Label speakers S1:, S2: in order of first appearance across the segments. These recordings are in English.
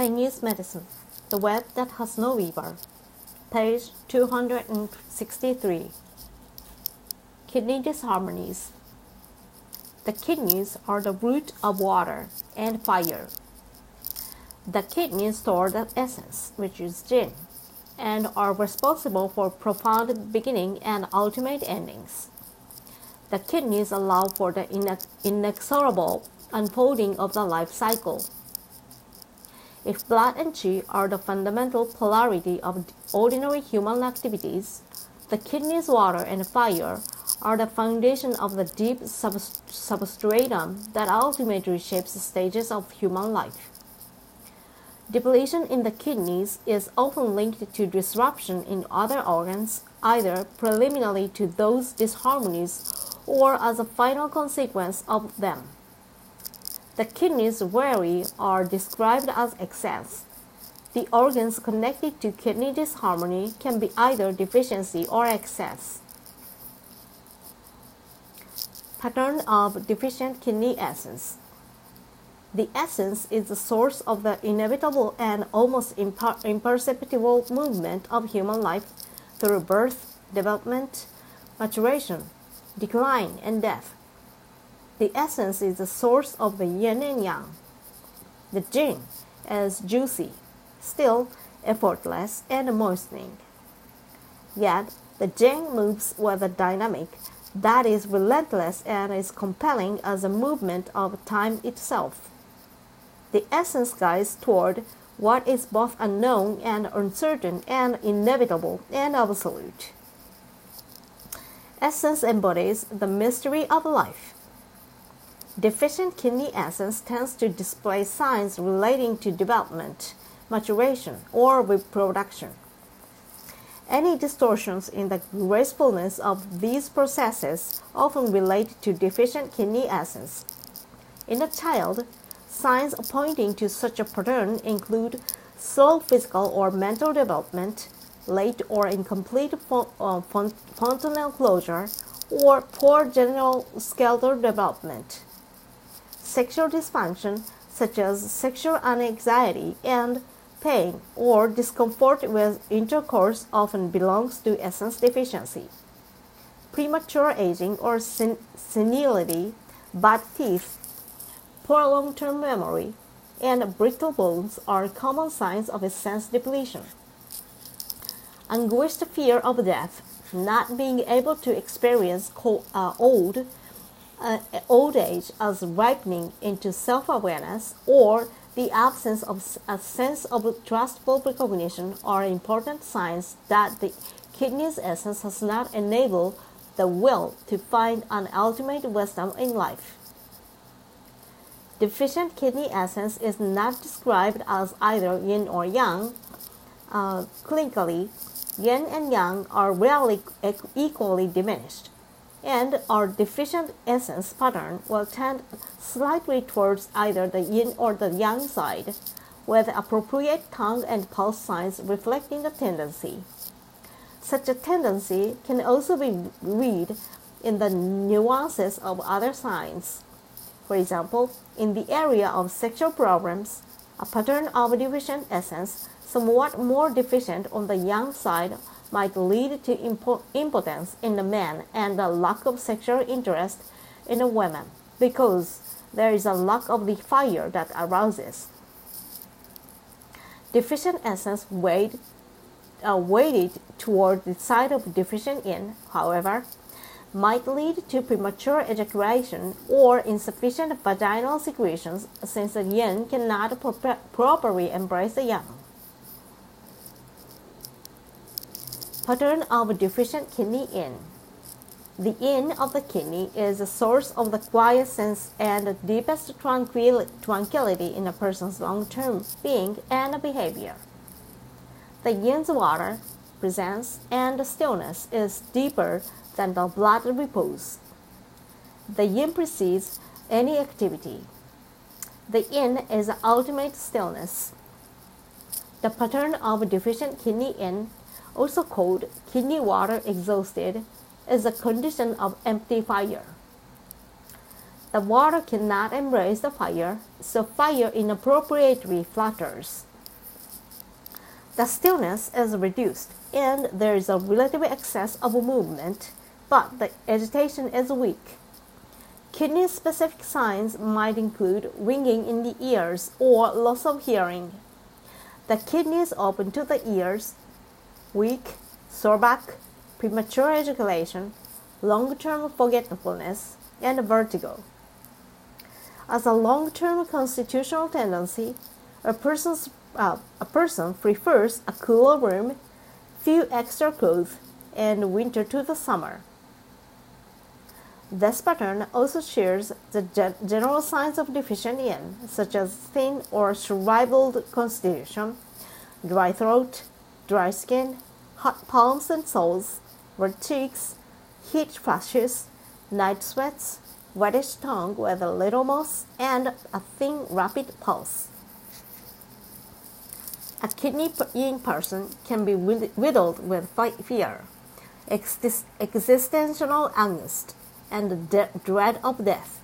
S1: Chinese Medicine The Web That Has No Weaver, page 263. Kidney disharmonies. The kidneys are the root of water and fire. The kidneys store the essence, which is Jing, and are responsible for profound beginning and ultimate endings. The kidneys allow for the inexorable unfolding of the life cycle. If blood and qi are the fundamental polarity of ordinary human activities, the kidneys, water, and fire are the foundation of the deep substratum that ultimately shapes the stages of human life. Depletion in the kidneys is often linked to disruption in other organs, either preliminary to those disharmonies or as a final consequence of them. The kidneys rarely are described as excess. The organs connected to kidney disharmony can be either deficiency or excess. Pattern of deficient kidney essence. The essence is the source of the inevitable and almost imperceptible movement of human life through birth, development, maturation, decline, and death. The essence is the source of the yin and yang. The jing is juicy, still effortless and moistening. Yet the jing moves with a dynamic that is relentless and is compelling as a movement of time itself. The essence guides toward what is both unknown and uncertain and inevitable and absolute. Essence embodies the mystery of life. Deficient kidney essence tends to display signs relating to development, maturation, or reproduction. Any distortions in the gracefulness of these processes often relate to deficient kidney essence. In a child, signs pointing to such a pattern include slow physical or mental development, late or incomplete uh, fontanelle closure, or poor general skeletal development sexual dysfunction such as sexual anxiety and pain or discomfort with intercourse often belongs to essence deficiency. Premature aging or sen- senility, bad teeth, poor long term memory, and brittle bones are common signs of essence depletion. Anguished fear of death, not being able to experience cold, uh, old uh, old age as ripening into self awareness or the absence of a sense of trustful recognition are important signs that the kidney's essence has not enabled the will to find an ultimate wisdom in life. Deficient kidney essence is not described as either yin or yang. Uh, clinically, yin and yang are rarely equally diminished and our deficient essence pattern will tend slightly towards either the yin or the yang side, with appropriate tongue and pulse signs reflecting the tendency. Such a tendency can also be read in the nuances of other signs. For example, in the area of sexual problems, a pattern of deficient essence somewhat more deficient on the yang side might lead to impo- impotence in the man and a lack of sexual interest in the woman because there is a lack of the fire that arouses. Deficient essence weighed, uh, weighted toward the side of deficient yin, however, might lead to premature ejaculation or insufficient vaginal secretions since the yin cannot pro- properly embrace the yang. Pattern of deficient kidney yin. The yin of the kidney is the source of the quiescence and the deepest tranquility in a person's long-term being and behavior. The yin's water, presence, and stillness is deeper than the blood repose. The yin precedes any activity. The yin is the ultimate stillness. The pattern of deficient kidney yin also called kidney water exhausted, is a condition of empty fire. The water cannot embrace the fire, so fire inappropriately flutters. The stillness is reduced and there is a relative excess of movement, but the agitation is weak. Kidney specific signs might include ringing in the ears or loss of hearing. The kidneys open to the ears, weak, sore back, premature ejaculation, long term forgetfulness, and vertigo. As a long term constitutional tendency, a, person's, uh, a person prefers a cooler room, few extra clothes, and winter to the summer. This pattern also shares the general signs of deficient yin, such as thin or shriveled constitution, dry throat, dry skin, hot palms and soles, red cheeks, heat flashes, night sweats, reddish tongue with a little moss, and a thin, rapid pulse. A kidney yin person can be riddled with fear, existential angst, and the dread of death.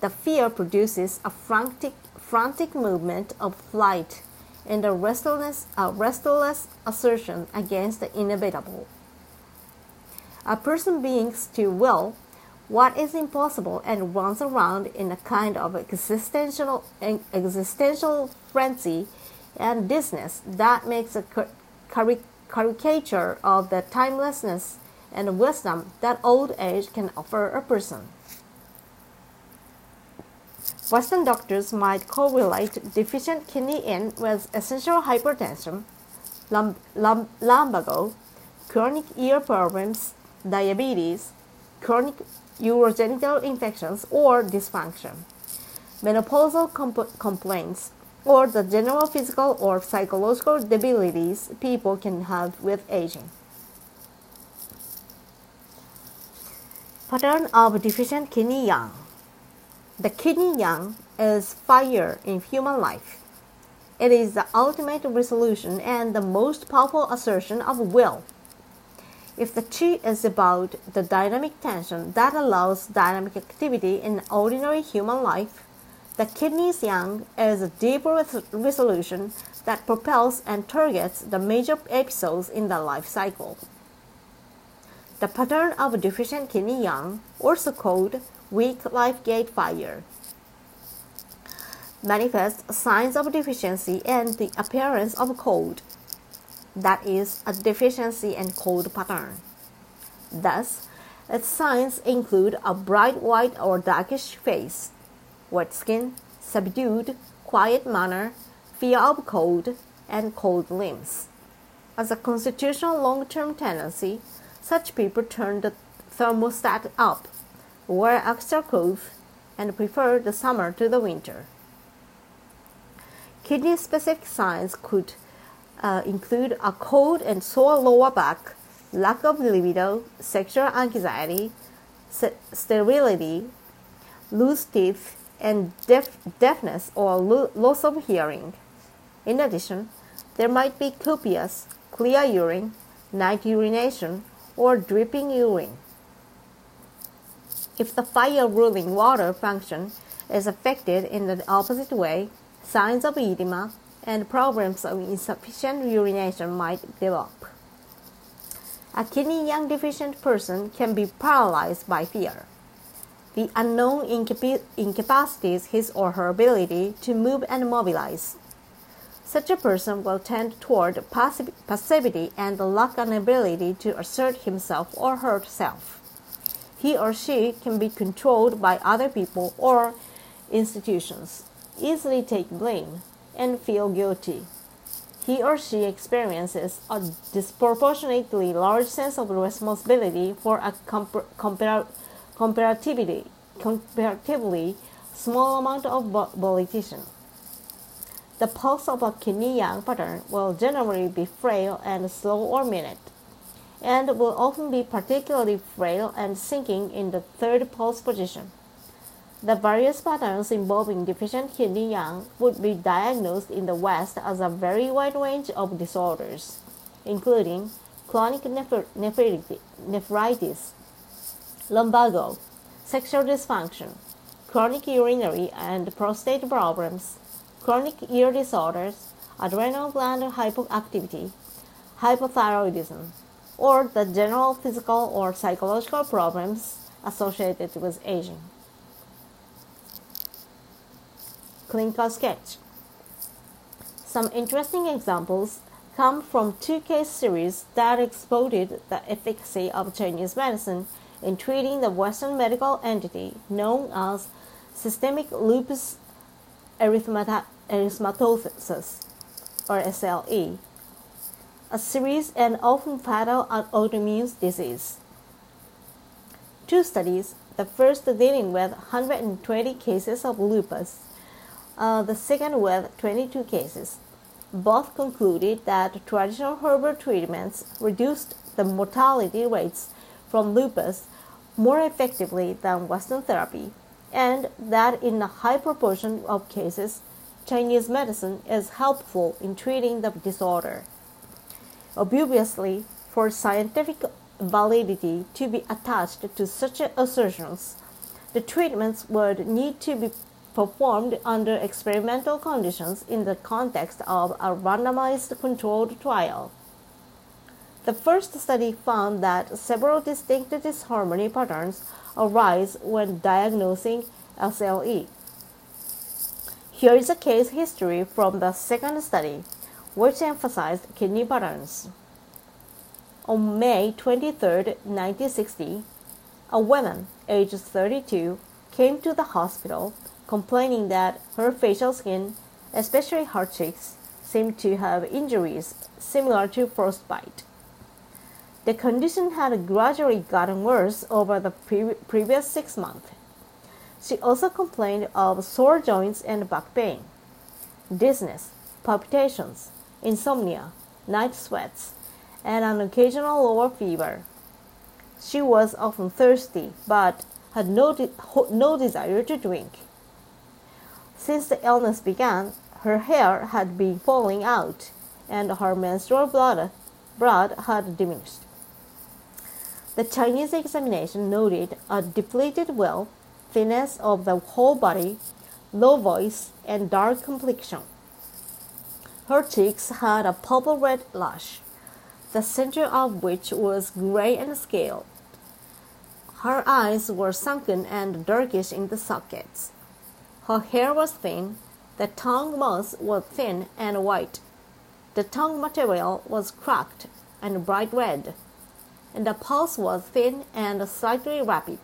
S1: The fear produces a frantic, frantic movement of flight and a restless, a restless assertion against the inevitable. A person being still will what is impossible and runs around in a kind of existential existential frenzy and dizziness that makes a caricature of the timelessness and wisdom that old age can offer a person. Western doctors might correlate deficient kidney yin with essential hypertension, lumbago, chronic ear problems, diabetes, chronic urogenital infections or dysfunction, menopausal comp- complaints, or the general physical or psychological debilities people can have with aging. Pattern of deficient kidney yang. The kidney yang is fire in human life. It is the ultimate resolution and the most powerful assertion of will. If the chi is about the dynamic tension that allows dynamic activity in ordinary human life, the kidney's yang is a deeper resolution that propels and targets the major episodes in the life cycle. The pattern of deficient kidney yang, also called weak life gate fire, manifests signs of deficiency and the appearance of cold. That is a deficiency and cold pattern. Thus, its signs include a bright white or darkish face, wet skin, subdued, quiet manner, fear of cold, and cold limbs. As a constitutional long term tendency, such people turn the thermostat up, wear extra clothes, and prefer the summer to the winter. Kidney specific signs could uh, include a cold and sore lower back, lack of libido, sexual anxiety, sterility, loose teeth, and deaf, deafness or lo- loss of hearing. In addition, there might be copious, clear urine, night urination, or dripping urine. If the fire ruling water function is affected in the opposite way, signs of edema and problems of insufficient urination might develop. A kidney yang deficient person can be paralyzed by fear. The unknown incapacitates his or her ability to move and mobilize. Such a person will tend toward passivity and lack an ability to assert himself or herself. He or she can be controlled by other people or institutions, easily take blame, and feel guilty. He or she experiences a disproportionately large sense of responsibility for a compar- comparatively, comparatively small amount of volition. The pulse of a kidney yang pattern will generally be frail and slow or minute, and will often be particularly frail and sinking in the third pulse position. The various patterns involving deficient kidney yang would be diagnosed in the West as a very wide range of disorders, including chronic nephritis, lumbago, sexual dysfunction, chronic urinary and prostate problems, chronic ear disorders, adrenal gland hypoactivity, hypothyroidism, or the general physical or psychological problems associated with aging. Clinical sketch. Some interesting examples come from two case series that exposed the efficacy of Chinese medicine in treating the Western medical entity known as systemic lupus erythematosus, or SLE, a serious and often fatal autoimmune disease. Two studies, the first dealing with 120 cases of lupus, uh, the second with 22 cases, both concluded that traditional herbal treatments reduced the mortality rates from lupus more effectively than Western therapy, and that in a high proportion of cases, Chinese medicine is helpful in treating the disorder. Obviously, for scientific validity to be attached to such assertions, the treatments would need to be performed under experimental conditions in the context of a randomized controlled trial. The first study found that several distinct disharmony patterns arise when diagnosing SLE. Here is a case history from the second study, which emphasized kidney patterns. On May 23, 1960, a woman aged 32 came to the hospital complaining that her facial skin, especially her cheeks, seemed to have injuries similar to frostbite. The condition had gradually gotten worse over the pre- previous six months. She also complained of sore joints and back pain, dizziness, palpitations, insomnia, night sweats, and an occasional lower fever. She was often thirsty but had no, de- no desire to drink. Since the illness began, her hair had been falling out and her menstrual blood, blood had diminished. The Chinese examination noted a depleted will, thinness of the whole body, low voice, and dark complexion. Her cheeks had a purple red lush, the center of which was gray and scaled. Her eyes were sunken and darkish in the sockets. Her hair was thin, the tongue moss was thin and white. The tongue material was cracked and bright red, and the pulse was thin and slightly rapid,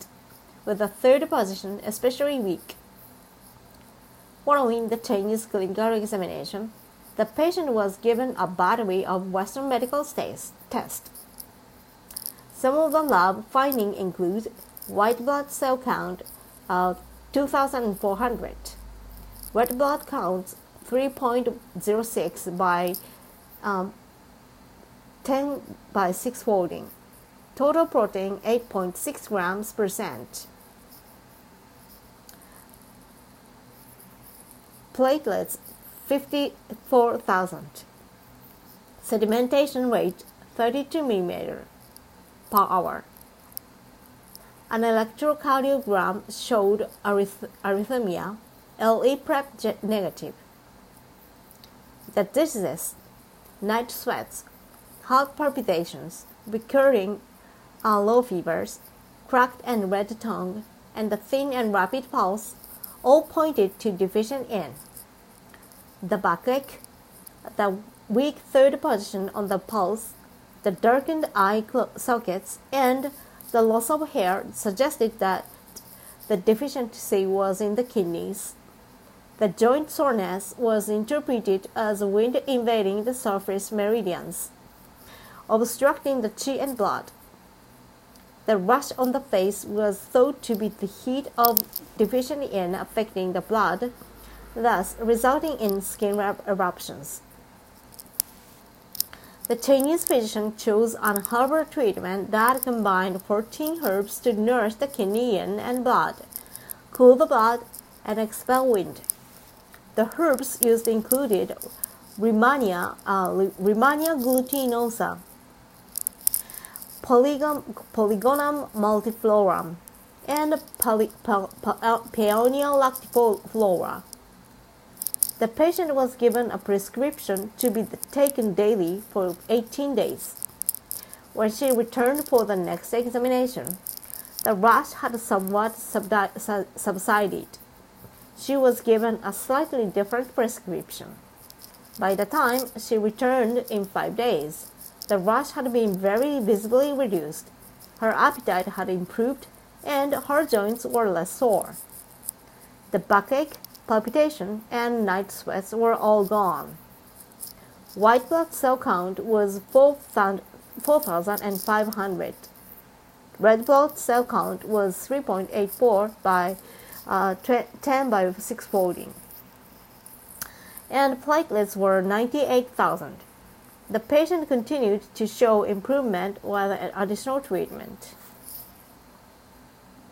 S1: with the third position especially weak. Following the Chinese clinical examination, the patient was given a battery of Western medical tests. Some of the lab findings include white blood cell count of 2400. Red blood counts 3.06 by um, 10 by 6 folding. Total protein 8.6 grams percent. Platelets 54,000. Sedimentation rate 32 millimeter per hour. An electrocardiogram showed arith- arrhythmia, LE PrEP negative. The diseases, night sweats, heart palpitations, recurring uh, low fevers, cracked and red tongue, and the thin and rapid pulse all pointed to deficient yin the backache, the weak third position on the pulse, the darkened eye sockets, and the loss of hair suggested that the deficiency was in the kidneys. The joint soreness was interpreted as wind invading the surface meridians, obstructing the chi and blood. The rash on the face was thought to be the heat of deficient yin affecting the blood, thus resulting in skin eruptions. The Chinese physician chose an herbal treatment that combined 14 herbs to nourish the kidney and blood, cool the blood, and expel wind. The herbs used included Rehmannia, uh, Rehmannia glutinosa, Polygon, Polygonum multiflorum, and Poly, Paeonia lactiflora. The patient was given a prescription to be taken daily for 18 days. When she returned for the next examination, the rash had somewhat subsided. She was given a slightly different prescription. By the time she returned in five days, the rash had been very visibly reduced, her appetite had improved, and her joints were less sore. The backache, palpitation, and night sweats were all gone. White blood cell count was 4,500. Red blood cell count was 3.84 by uh, 10 by 6 folding. And platelets were 98,000. The patient continued to show improvement with additional treatment.